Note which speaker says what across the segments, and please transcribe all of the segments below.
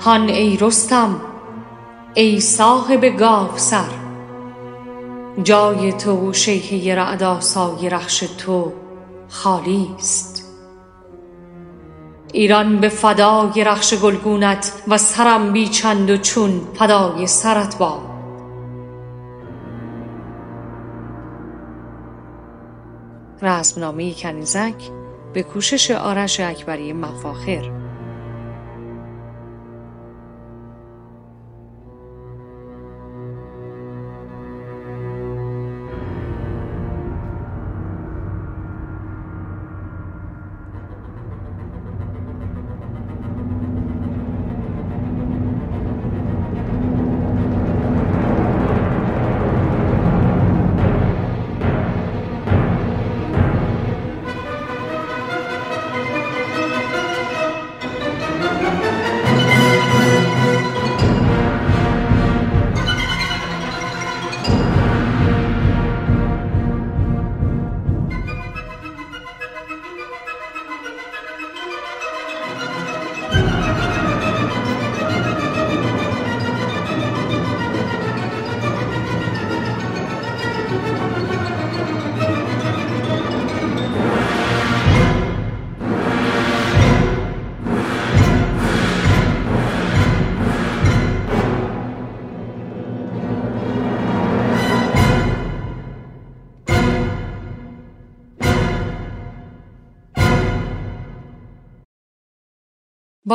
Speaker 1: هان ای رستم ای صاحب گاو سر. جای تو شیهه رعد آسای رخش تو خالی است. ایران به فدای رخش گلگونت و سرم بی چند و چون فدای سرت باد رزمنامه کنیزک به کوشش آرش اکبری مفاخر.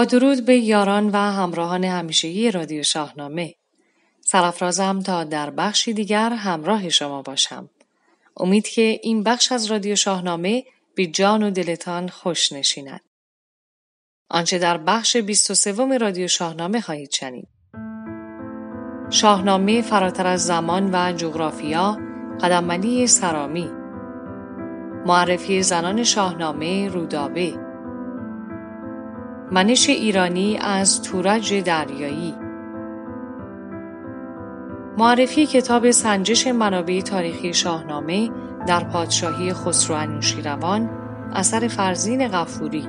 Speaker 1: درود به یاران و همراهان همیشگی رادیو شاهنامه. سرافرازم تا در بخشی دیگر همراه شما باشم. امید که این بخش از رادیو شاهنامه به جان و دلتان خوش نشیند. آنچه در بخش 23 رادیو شاهنامه خواهید شنید. شاهنامه فراتر از زمان و جغرافیا قدملی سرامی. معرفی زنان شاهنامه رودابه. منش ایرانی از تورج دریایی. معرفی کتاب سنجش منابع تاریخی شاهنامه در پادشاهی خسرو انوشیروان اثر فرزین غفوری.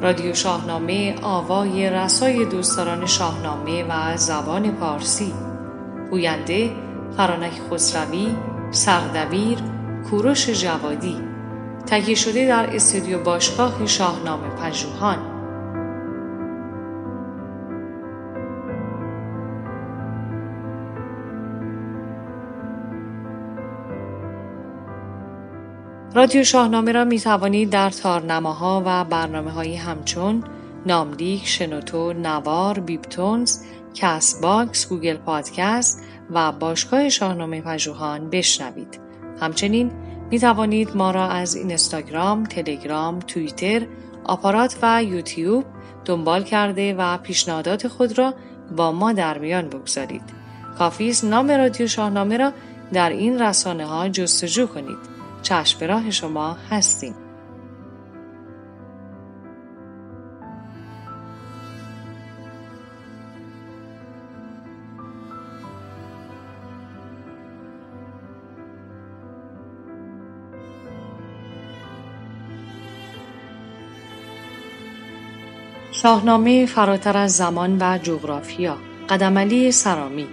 Speaker 1: رادیو شاهنامه آوای رسای دوستداران شاهنامه و زبان پارسی. گوینده فرانک خسروی، سردبیر، کوروش جوادی تهیه شده در استودیو باشگاه شاهنامه پژوهان رادیو شاهنامه را می توانید در تارنماها و برنامه های همچون ناملیک، شنوتو، نوار، بیپتونز، کست باکس، گوگل پادکست و باشگاه شاهنامه پژوهان بشنوید. همچنین می توانید ما را از اینستاگرام، تلگرام، توییتر، آپارات و یوتیوب دنبال کرده و پیشنهادات خود را با ما در میان بگذارید. کافی است نام رادیو شاهنامه را در این رسانه ها جستجو کنید. چشم راه شما هستیم. شاهنامه فراتر از زمان و جغرافیا. قدملی سرامی.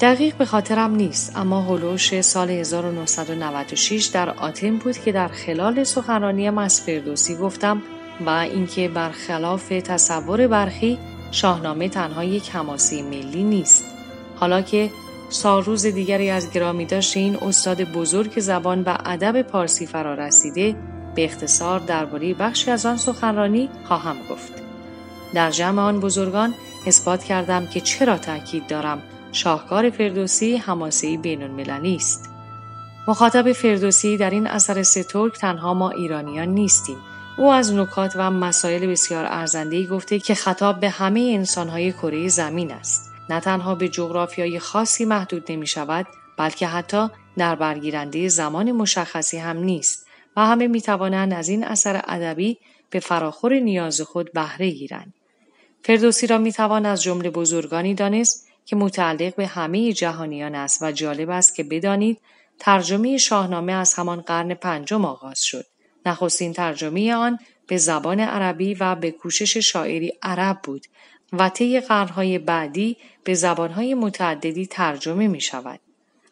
Speaker 1: دقیق به خاطرم نیست اما هلوش سال 1996 در آتن بود که در خلال سخنرانیم از فردوسی گفتم و اینکه برخلاف تصور برخی شاهنامه تنها یک حماسی ملی نیست. حالا که سال روز دیگری از گرامی داشت این استاد بزرگ زبان و ادب پارسی فرا رسیده به اختصار درباره بخشی از آن سخنرانی خواهم گفت. در جمع آن بزرگان اثبات کردم که چرا تاکید دارم شاهکار فردوسی حماسه‌ای بین‌المللی است. مخاطب فردوسی در این اثر سترک تنها ما ایرانیان نیستیم. او از نکات و مسائل بسیار ارزنده‌ای گفته که خطاب به همه انسانهای کره زمین است. نه تنها به جغرافیای خاصی محدود نمی شود بلکه حتی در برگیرنده زمان مشخصی هم نیست و همه می توانند از این اثر ادبی به فراخور نیاز خود بهره گیرند. فردوسی را می توان از جمله بزرگانی دانست که متعلق به همه جهانیان است و جالب است که بدانید ترجمه شاهنامه از همان قرن پنجم آغاز شد. نخستین ترجمه آن به زبان عربی و به کوشش شاعری عرب بود و طی قرنهای بعدی به زبانهای متعددی ترجمه می شود.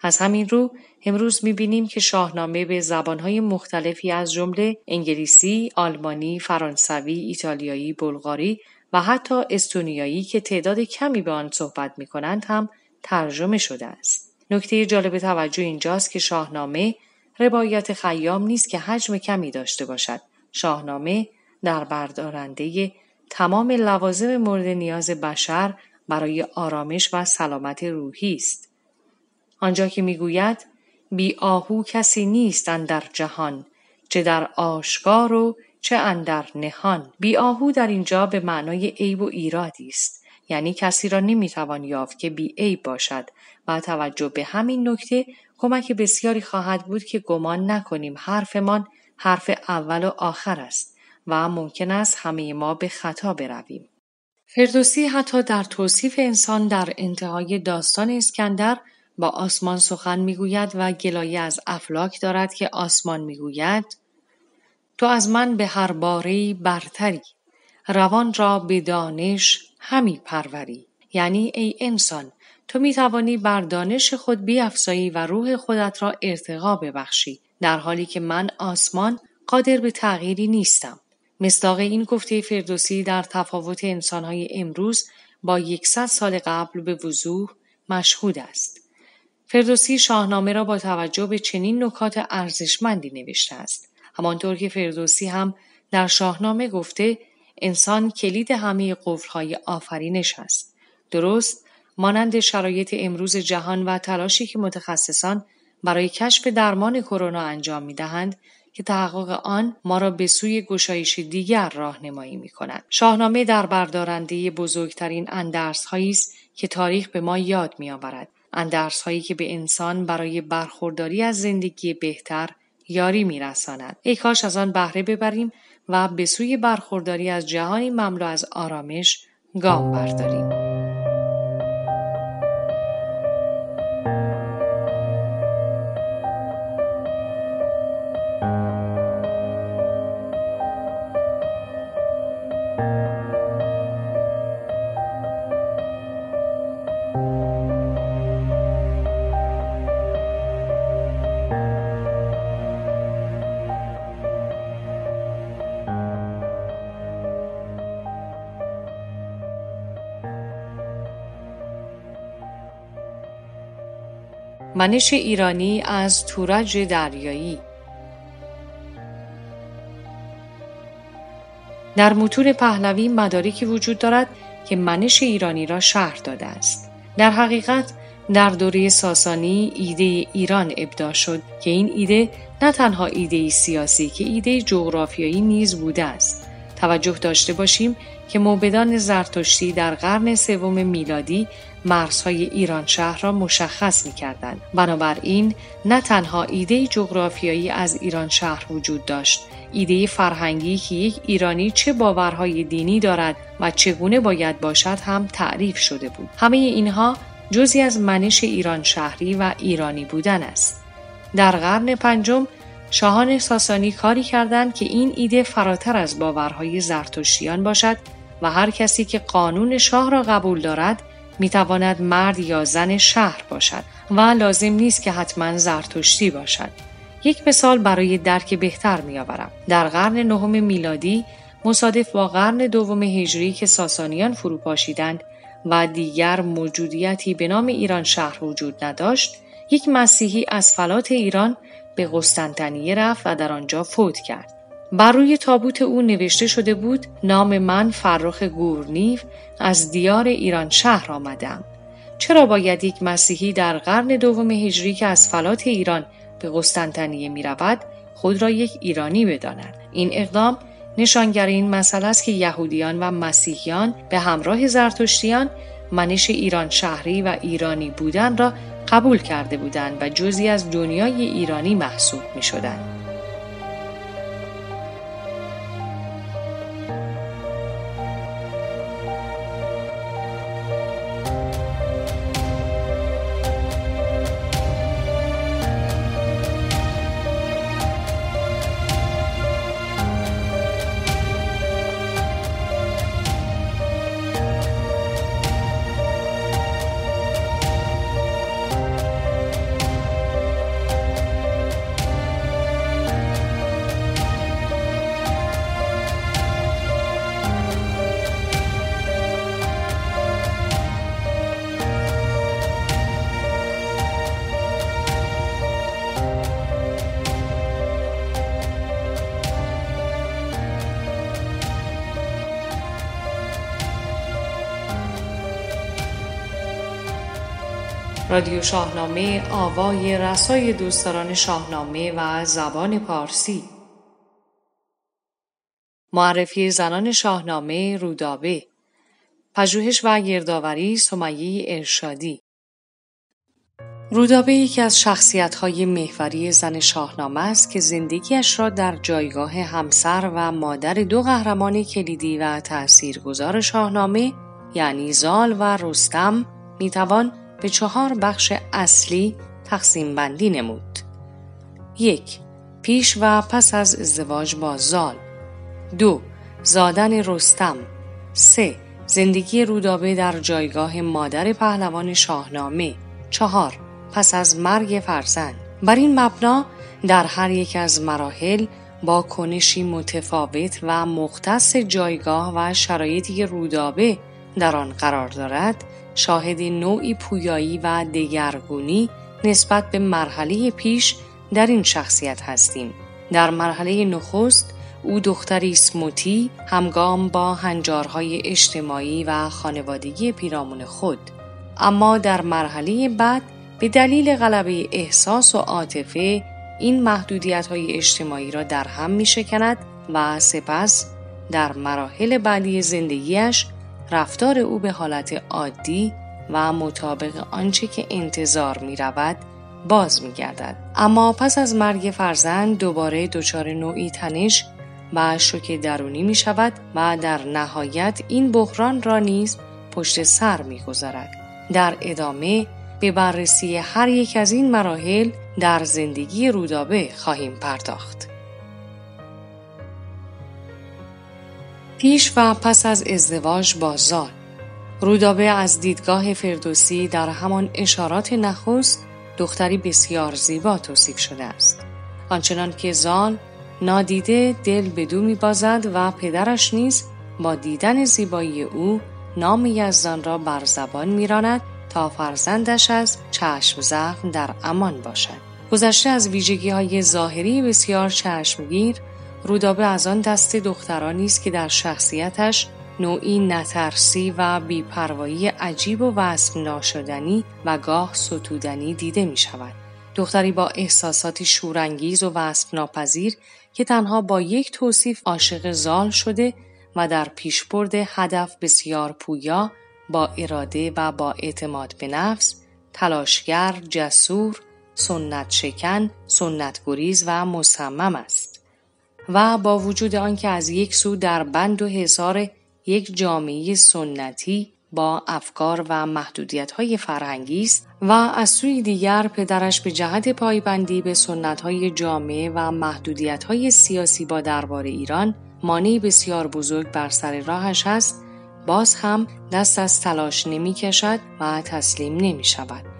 Speaker 1: از همین رو امروز می بینیم که شاهنامه به زبانهای مختلفی از جمله انگلیسی، آلمانی، فرانسوی، ایتالیایی، بلغاری و حتی استونیایی که تعداد کمی به آن صحبت می کنند هم ترجمه شده است. نکته جالب توجه اینجاست که شاهنامه روایت خیام نیست که حجم کمی داشته باشد. شاهنامه در بردارنده تمام لوازم مورد نیاز بشر برای آرامش و سلامت روحی است. آنجا که می‌گوید بی آهو کسی نیست در جهان چه در آشکار و چه اندر نهان. بی آهو در اینجا به معنای عیب و ایرادی است. یعنی کسی را نمی‌توان یافت که بی عیب باشد. و توجه به همین نکته کمک بسیاری خواهد بود که گمان نکنیم حرفمان حرف اول و آخر است و ممکن است همه ما به خطا برویم. فردوسی حتی در توصیف انسان در انتهای داستان اسکندر با آسمان سخن می‌گوید و گلایه از افلاک دارد که آسمان می‌گوید تو از من به هر باره برتری روان را به دانش همی پروری. یعنی ای انسان تو می توانی بر دانش خود بیافزایی و روح خودت را ارتقا ببخشی در حالی که من آسمان قادر به تغییری نیستم. مصداق این گفته فردوسی در تفاوت انسانهای امروز با یکصد سال قبل به وضوح مشهود است. فردوسی شاهنامه را با توجه به چنین نکات ارزشمندی نوشته است همانطور که فردوسی هم در شاهنامه گفته انسان کلید همه قفلهای آفرینش است درست مانند شرایط امروز جهان و تلاشی که متخصصان برای کشف درمان کرونا انجام می دهند که تحقق آن ما را به سوی گشایش دیگر راهنمایی می کند. شاهنامه در بردارنده بزرگترین اندرس است که تاریخ به ما یاد می آورد. اندرس هایی که به انسان برای برخورداری از زندگی بهتر یاری می رساند. ای کاش از آن بهره ببریم و به سوی برخورداری از جهانی مملو از آرامش گام برداریم. منش ایرانی از تورج دریایی در متون پهلوی مدارکی وجود دارد که منش ایرانی را شهر داده است. در حقیقت در دوره ساسانی ایده ایران ابدا شد که این ایده نه تنها ایده سیاسی که ایده جغرافیایی نیز بوده است. توجه داشته باشیم که موبدان زرتشتی در قرن سوم میلادی مرزهای ایران شهر را مشخص می کردن. بنابراین نه تنها ایده جغرافیایی از ایران شهر وجود داشت ایده فرهنگی که یک ایرانی چه باورهای دینی دارد و چگونه باید باشد هم تعریف شده بود همه اینها جزی از منش ایران شهری و ایرانی بودن است در قرن پنجم شاهان ساسانی کاری کردند که این ایده فراتر از باورهای زرتشتیان باشد و هر کسی که قانون شاه را قبول دارد می تواند مرد یا زن شهر باشد و لازم نیست که حتما زرتشتی باشد. یک مثال برای درک بهتر می آورم. در قرن نهم میلادی مصادف با قرن دوم هجری که ساسانیان فروپاشیدند و دیگر موجودیتی به نام ایران شهر وجود نداشت، یک مسیحی از فلات ایران به قسطنطنیه رفت و در آنجا فوت کرد. بر روی تابوت او نوشته شده بود نام من فرخ گورنیو از دیار ایران شهر آمدم. چرا باید یک مسیحی در قرن دوم هجری که از فلات ایران به قسطنطنیه می رود خود را یک ایرانی بداند؟ این اقدام نشانگر این مسئله است که یهودیان و مسیحیان به همراه زرتشتیان منش ایران شهری و ایرانی بودن را قبول کرده بودند و جزی از دنیای ایرانی محسوب می شدند. رادیو شاهنامه آوای رسای دوستداران شاهنامه و زبان پارسی. معرفی زنان شاهنامه رودابه. پژوهش و گردآوری سمیه ارشادی. رودابه یکی از شخصیت‌های محوری زن شاهنامه است که زندگیش را در جایگاه همسر و مادر دو قهرمان کلیدی و تأثیرگذار شاهنامه یعنی زال و رستم می‌توان به چهار بخش اصلی تقسیم بندی نمود. یک پیش و پس از ازدواج با زال. دو زادن رستم. سه زندگی رودابه در جایگاه مادر پهلوان شاهنامه. چهار پس از مرگ فرزند. بر این مبنا در هر یک از مراحل با کنشی متفاوت و مختص جایگاه و شرایطی رودابه در آن قرار دارد شاهد نوعی پویایی و دگرگونی نسبت به مرحله پیش در این شخصیت هستیم. در مرحله نخست او دختری سموتی همگام با هنجارهای اجتماعی و خانوادگی پیرامون خود. اما در مرحله بعد به دلیل غلبه احساس و عاطفه این محدودیت های اجتماعی را در هم می شکند و سپس در مراحل بعدی زندگیش رفتار او به حالت عادی و مطابق آنچه که انتظار می رود باز می گردد. اما پس از مرگ فرزند دوباره دچار نوعی تنش و شوک درونی می شود و در نهایت این بحران را نیز پشت سر می گذارد. در ادامه به بررسی هر یک از این مراحل در زندگی رودابه خواهیم پرداخت. پیش و پس از ازدواج با زال رودابه از دیدگاه فردوسی در همان اشارات نخست دختری بسیار زیبا توصیف شده است. آنچنان که زال نادیده دل به دو میبازد و پدرش نیز با دیدن زیبایی او نام یزدان را بر زبان میراند تا فرزندش از چشم زخم در امان باشد. گذشته از ویژگی های ظاهری بسیار چشمگیر رودابه از آن دست دخترانی است که در شخصیتش نوعی نترسی و بیپروایی عجیب و وصف ناشدنی و گاه ستودنی دیده می شود. دختری با احساساتی شورانگیز و وصف ناپذیر که تنها با یک توصیف عاشق زال شده و در پیشبرد هدف بسیار پویا با اراده و با اعتماد به نفس تلاشگر، جسور، سنت شکن، سنت گریز و مصمم است و با وجود آنکه از یک سو در بند و حصار یک جامعه سنتی با افکار و محدودیت های فرهنگی است و از سوی دیگر پدرش به جهت پایبندی به سنت های جامعه و محدودیت های سیاسی با دربار ایران مانعی بسیار بزرگ بر سر راهش است باز هم دست از تلاش نمی کشد و تسلیم نمی شود.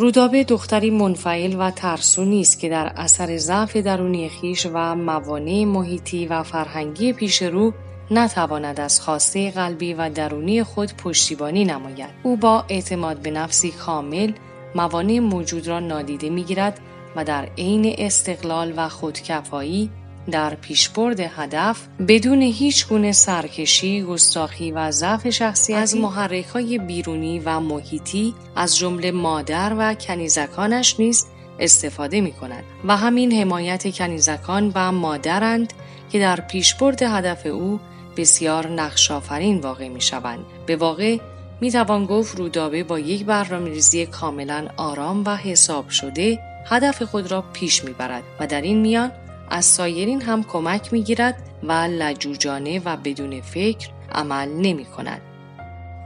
Speaker 1: رودابه دختری منفعل و ترسونی است که در اثر ضعف درونی خیش و موانع محیطی و فرهنگی پیش رو نتواند از خواسته قلبی و درونی خود پشتیبانی نماید. او با اعتماد به نفسی کامل موانع موجود را نادیده می‌گیرد و در عین استقلال و خودکفایی در پیشبرد هدف بدون هیچ گونه سرکشی، گستاخی و ضعف شخصی از محرک های بیرونی و محیطی از جمله مادر و کنیزکانش نیز استفاده می کند و همین حمایت کنیزکان و مادرند که در پیشبرد هدف او بسیار نقشافرین واقع می شوند. به واقع می توان گفت رودابه با یک برنامه ریزی کاملا آرام و حساب شده هدف خود را پیش می برد و در این میان از سایرین هم کمک می گیرد و لجوجانه و بدون فکر عمل نمی کند.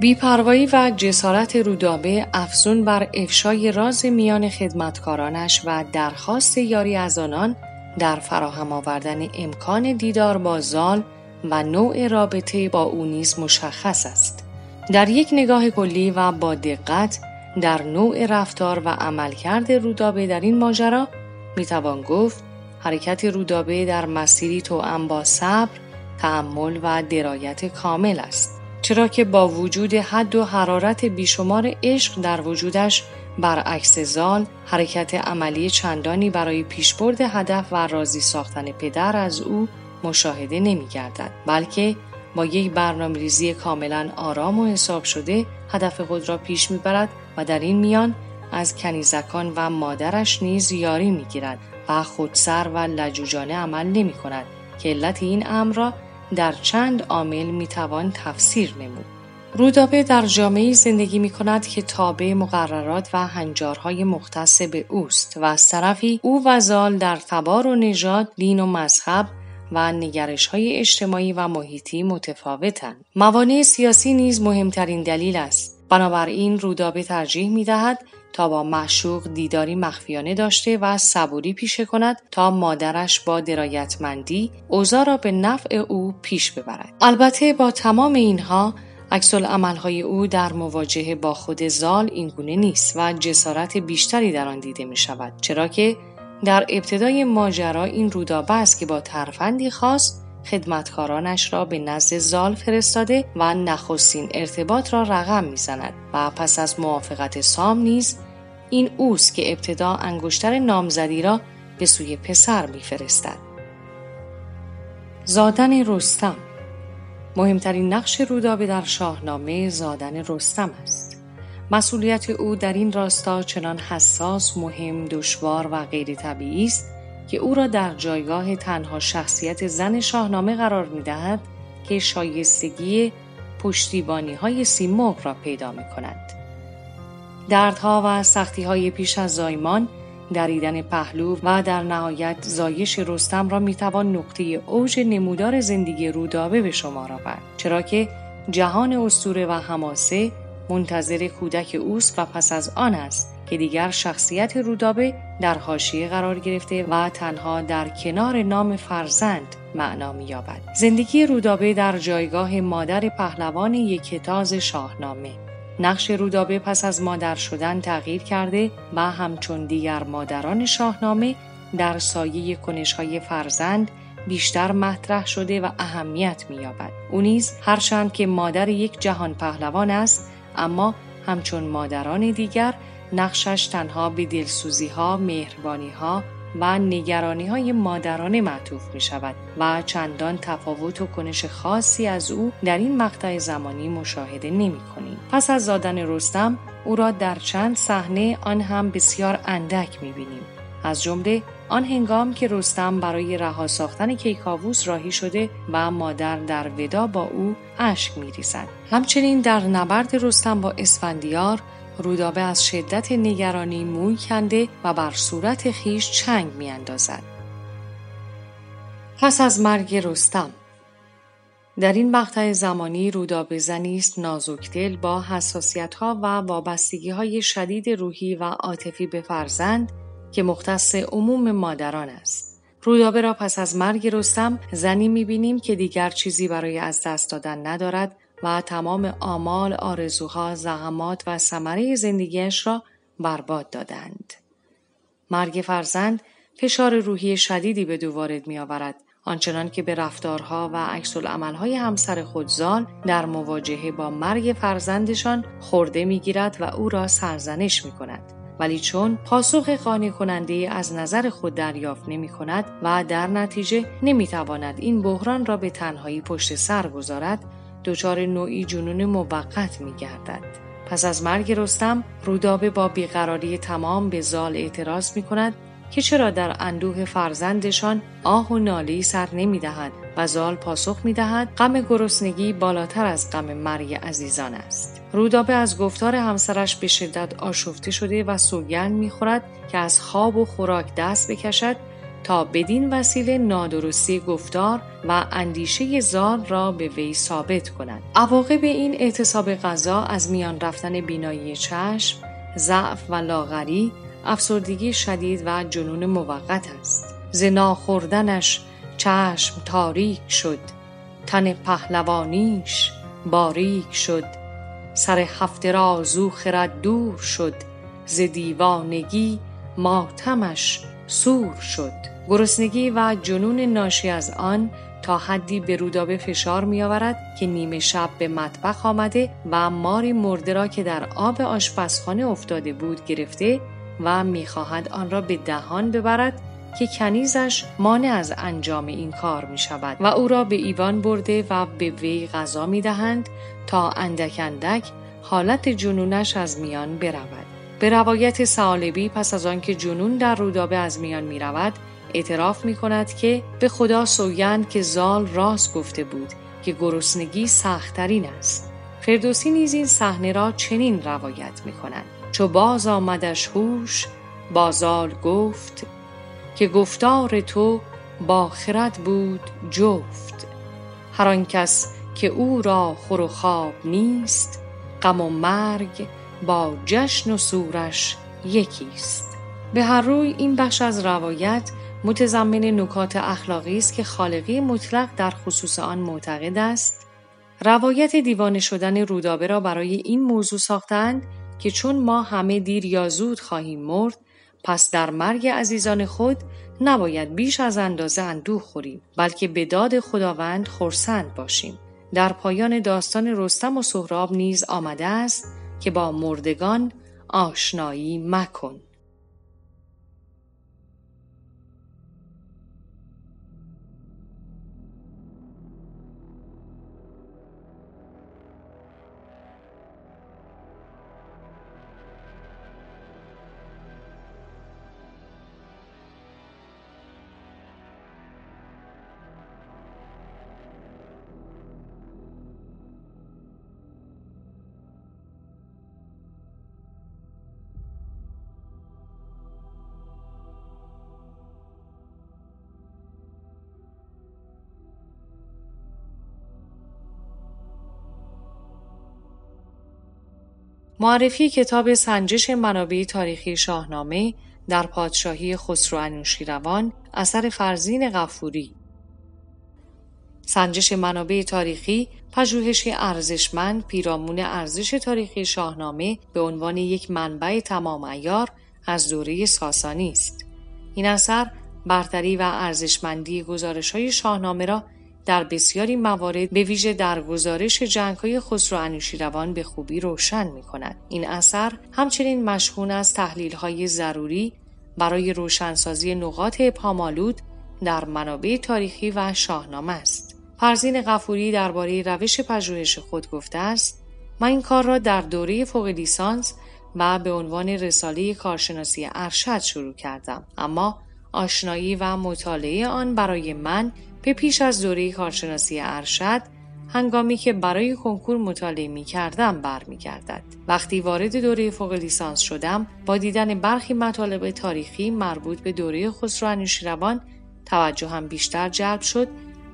Speaker 1: بیپروایی و جسارت رودابه افزون بر افشای راز میان خدمتکارانش و درخواست یاری از آنان در فراهم آوردن امکان دیدار با زال و نوع رابطه با او نیز مشخص است. در یک نگاه کلی و با دقت در نوع رفتار و عملکرد رودابه در این ماجرا می‌توان گفت حرکت رودابه در مسیری توأم با صبر، تحمل و درایت کامل است. چرا که با وجود حد و حرارت بیشمار عشق در وجودش برعکس زال حرکت عملی چندانی برای پیشبرد هدف و راضی ساختن پدر از او مشاهده نمی گردد بلکه با یک برنامه ریزی کاملا آرام و حساب شده هدف خود را پیش می برد و در این میان از کنیزکان و مادرش نیز یاری می‌گیرد و خودسر و لجوجانه عمل نمی کند که علت این امر را در چند عامل می‌توان تفسیر نمود. رودابه در جامعه زندگی می کند که تابع مقررات و هنجارهای مختص به اوست و از طرفی او و زال در تبار و نژاد دین و مذهب و نگرش های اجتماعی و محیطی متفاوتند. موانع سیاسی نیز مهمترین دلیل است. بنابراین رودابه ترجیح می دهد تا با معشوق دیداری مخفیانه داشته و صبوری پیشه کند تا مادرش با درایتمندی اوضاع را به نفع او پیش ببرد. البته با تمام اینها عکس عملهای او در مواجهه با خود زال اینگونه نیست و جسارت بیشتری در آن دیده می شود چرا که در ابتدای ماجرا این رودابه است که با ترفندی خاص خدمتکارانش را به نزد زال فرستاده و نخستین ارتباط را رقم می‌زند و پس از موافقت سام نیز این اوست که ابتدا انگشتر نامزدی را به سوی پسر میفرستد. زادن رستم. مهمترین نقش رودابه در شاهنامه زادن رستم است. مسئولیت او در این راستا چنان حساس مهم دشوار و غیر طبیعی است که او را در جایگاه تنها شخصیت زن شاهنامه قرار می دهد که شایستگی پشتیبانی های سیمرغ را پیدا می کند. دردها و سختی های پیش از زایمان دریدن پهلو و در نهایت زایش رستم را می‌توان نقطه اوج نمودار زندگی رودابه به شما آورد چرا که جهان استوره و حماسه منتظر کودک اوست و پس از آن است که دیگر شخصیت رودابه در حاشیه قرار گرفته و تنها در کنار نام فرزند معنا مییابد زندگی رودابه در جایگاه مادر پهلوان یکتاز شاهنامه نقش رودابه پس از مادر شدن تغییر کرده و همچون دیگر مادران شاهنامه در سایه کنشهای فرزند بیشتر مطرح شده و اهمیت می‌یابد. او نیز هرچند که مادر یک جهان پهلوان است اما همچون مادران دیگر نقشش تنها به دلسوزی ها، مهربانی ها و نگرانی های مادرانه معطوف می شود و چندان تفاوت و کنش خاصی از او در این مقطع زمانی مشاهده نمی کنیم. پس از زادن رستم او را در چند صحنه آن هم بسیار اندک می بینیم. از جمله آن هنگام که رستم برای رها ساختن کیکاووس راهی شده و مادر در ودا با او اشک می ریزد. همچنین در نبرد رستم با اسفندیار رودابه از شدت نگرانی موی کنده و بر صورت خیش چنگ می اندازد. پس از مرگ رستم در این مقطع زمانی رودابه زنی است نازکدل با حساسیت ها و وابستگی های شدید روحی و عاطفی به فرزند که مختص عموم مادران است. رودابه را پس از مرگ رستم زنی می‌بینیم که دیگر چیزی برای از دست دادن ندارد و تمام آمال، آرزوها، زحمات و ثمره زندگیش را برباد دادند. مرگ فرزند فشار روحی شدیدی به دو وارد می آورد. آنچنان که به رفتارها و عکس عملهای همسر خودزال در مواجهه با مرگ فرزندشان خورده می‌گیرد و او را سرزنش می کند. ولی چون پاسخ قانع کننده از نظر خود دریافت نمی کند و در نتیجه نمی تواند این بحران را به تنهایی پشت سر گذارد دچار نوعی جنون موقت می گردد. پس از مرگ رستم رودابه با بیقراری تمام به زال اعتراض می کند که چرا در اندوه فرزندشان آه و نالی سر نمی دهد و زال پاسخ می دهد غم گرسنگی بالاتر از غم مرگ عزیزان است. رودابه از گفتار همسرش به شدت آشفته شده و سوگند می خورد که از خواب و خوراک دست بکشد تا بدین وسیله نادرستی گفتار و اندیشه زار را به وی ثابت کند. عواقب این اعتصاب غذا از میان رفتن بینایی چشم، ضعف و لاغری، افسردگی شدید و جنون موقت است. زنا خوردنش چشم تاریک شد، تن پهلوانیش باریک شد، سر هفته را زو خرد دور شد، ز دیوانگی ماتمش سور شد. گرسنگی و جنون ناشی از آن تا حدی به رودابه فشار می آورد که نیمه شب به مطبخ آمده و ماری مرده را که در آب آشپزخانه افتاده بود گرفته و می‌خواهد آن را به دهان ببرد که کنیزش مانع از انجام این کار می شود و او را به ایوان برده و به وی غذا می دهند تا اندک اندک حالت جنونش از میان برود. به روایت سالبی پس از آنکه جنون در رودابه از میان می رود اعتراف می کند که به خدا سوگند که زال راست گفته بود که گرسنگی سختترین است. فردوسی نیز این صحنه را چنین روایت می کند چو باز آمدش هوش بازال گفت که گفتار تو با خرد بود جفت. هر کس که او را خور و خواب نیست غم و مرگ با جشن و سورش یکیست. به هر روی این بخش از روایت متضمن نکات اخلاقی است که خالقی مطلق در خصوص آن معتقد است. روایت دیوانه شدن رودابه را برای این موضوع ساختند که چون ما همه دیر یا زود خواهیم مرد پس در مرگ عزیزان خود نباید بیش از اندازه اندوه خوریم بلکه به داد خداوند خورسند باشیم. در پایان داستان رستم و سهراب نیز آمده است که با مردگان آشنایی مکن. معرفی کتاب سنجش منابع تاریخی شاهنامه در پادشاهی خسرو انوشیروان اثر فرزین غفوری. سنجش منابع تاریخی پژوهشی ارزشمند پیرامون ارزش تاریخی شاهنامه به عنوان یک منبع تمام ایار از دوره ساسانی است. این اثر برتری و ارزشمندی گزارش های شاهنامه را در بسیاری موارد به ویژه در گزارش جنگ های خسرو انوشیروان به خوبی روشن می کند. این اثر همچنین مشهون از تحلیل های ضروری برای روشنسازی نقاط پامالود در منابع تاریخی و شاهنامه است. فرزین غفوری درباره روش پژوهش خود گفته است من این کار را در دوره فوق لیسانس و به عنوان رساله کارشناسی ارشد شروع کردم اما آشنایی و مطالعه آن برای من به پیش از دوره کارشناسی ارشد هنگامی که برای کنکور مطالعه می کردم برمیگردد. وقتی وارد دوره فوق لیسانس شدم با دیدن برخی مطالب تاریخی مربوط به دوره خسرو انوشیروان توجهم بیشتر جلب شد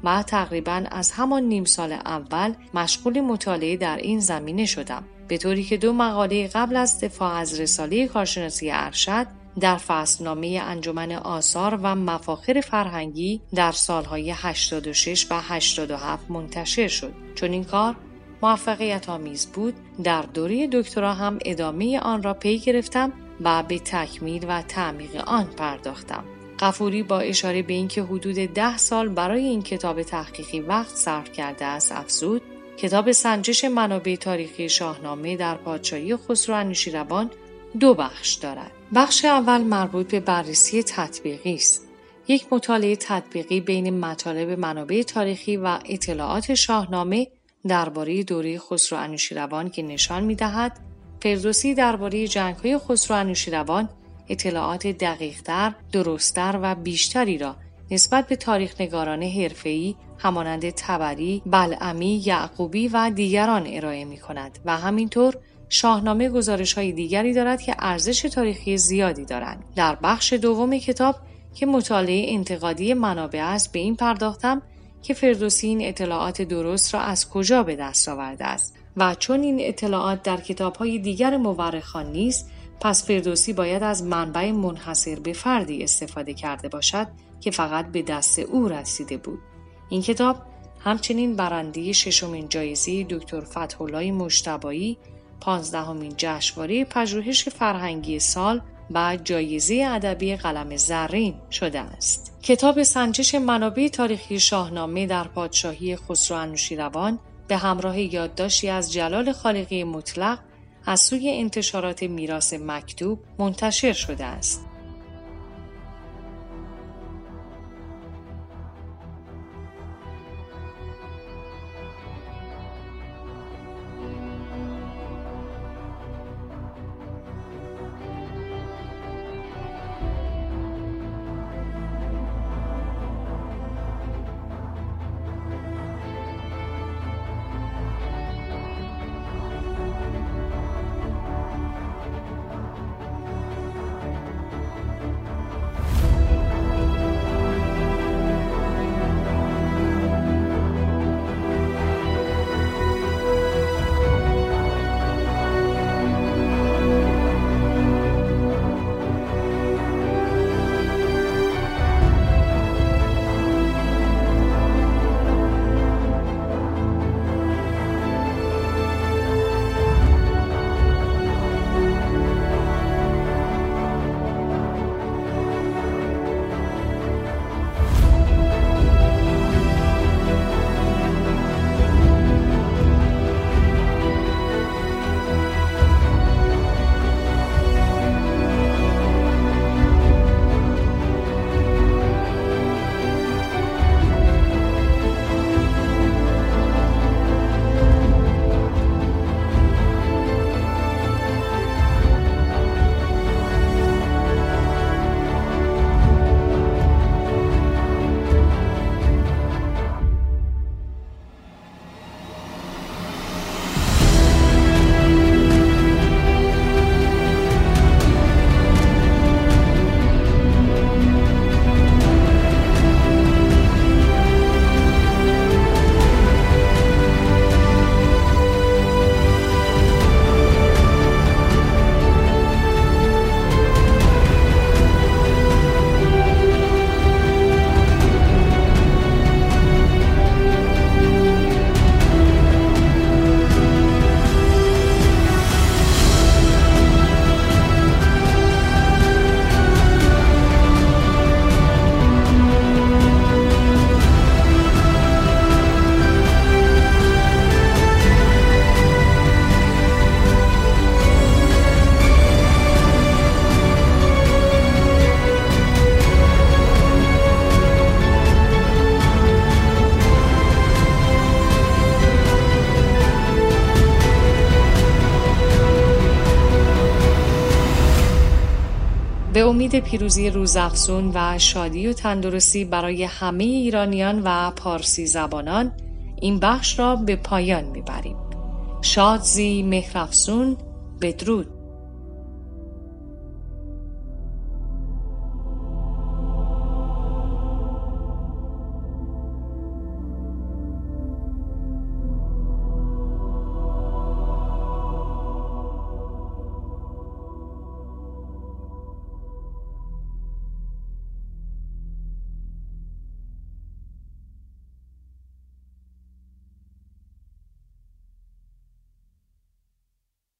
Speaker 1: و تقریبا از همان نیم سال اول مشغول مطالعه در این زمینه شدم به طوری که دو مقاله قبل از دفاع از رساله کارشناسی ارشد در فصلنامه انجمن آثار و مفاخر فرهنگی در سالهای 86 و 87 منتشر شد چون این کار موفقیت آمیز بود در دوره دکترا هم ادامه آن را پی گرفتم و به تکمیل و تعمیق آن پرداختم قفوری با اشاره به اینکه حدود ده سال برای این کتاب تحقیقی وقت صرف کرده است افزود کتاب سنجش منابع تاریخی شاهنامه در پادشاهی خسرو انوشیروان دو بخش دارد. بخش اول مربوط به بررسی تطبیقی است. یک مطالعه تطبیقی بین مطالب منابع تاریخی و اطلاعات شاهنامه درباره دوره خسرو انوشیروان که نشان می‌دهد فردوسی درباره جنگ‌های خسرو انوشیروان اطلاعات دقیقتر، درستتر و بیشتری را نسبت به تاریخ نگاران حرفه‌ای همانند تبری، بلعمی، یعقوبی و دیگران ارائه می کند و همینطور شاهنامه گزارش های دیگری دارد که ارزش تاریخی زیادی دارند. در بخش دوم کتاب که مطالعه انتقادی منابع است به این پرداختم که فردوسی این اطلاعات درست را از کجا به دست آورده است و چون این اطلاعات در کتاب های دیگر مورخان نیست پس فردوسی باید از منبع منحصر به فردی استفاده کرده باشد که فقط به دست او رسیده بود این کتاب همچنین برنده ششمین جایزه دکتر فتحالله مشتبایی پانزدهمین جشنواره پژوهش فرهنگی سال و جایزه ادبی قلم زرین شده است. کتاب سنجش منابع تاریخی شاهنامه در پادشاهی خسرو انوشیروان به همراه یادداشتی از جلال خالقی مطلق از سوی انتشارات میراث مکتوب منتشر شده است. امید پیروزی روزافزون و شادی و تندرستی برای همه ایرانیان و پارسی زبانان این بخش را به پایان می‌بریم. شادزی مهرافسون بدرود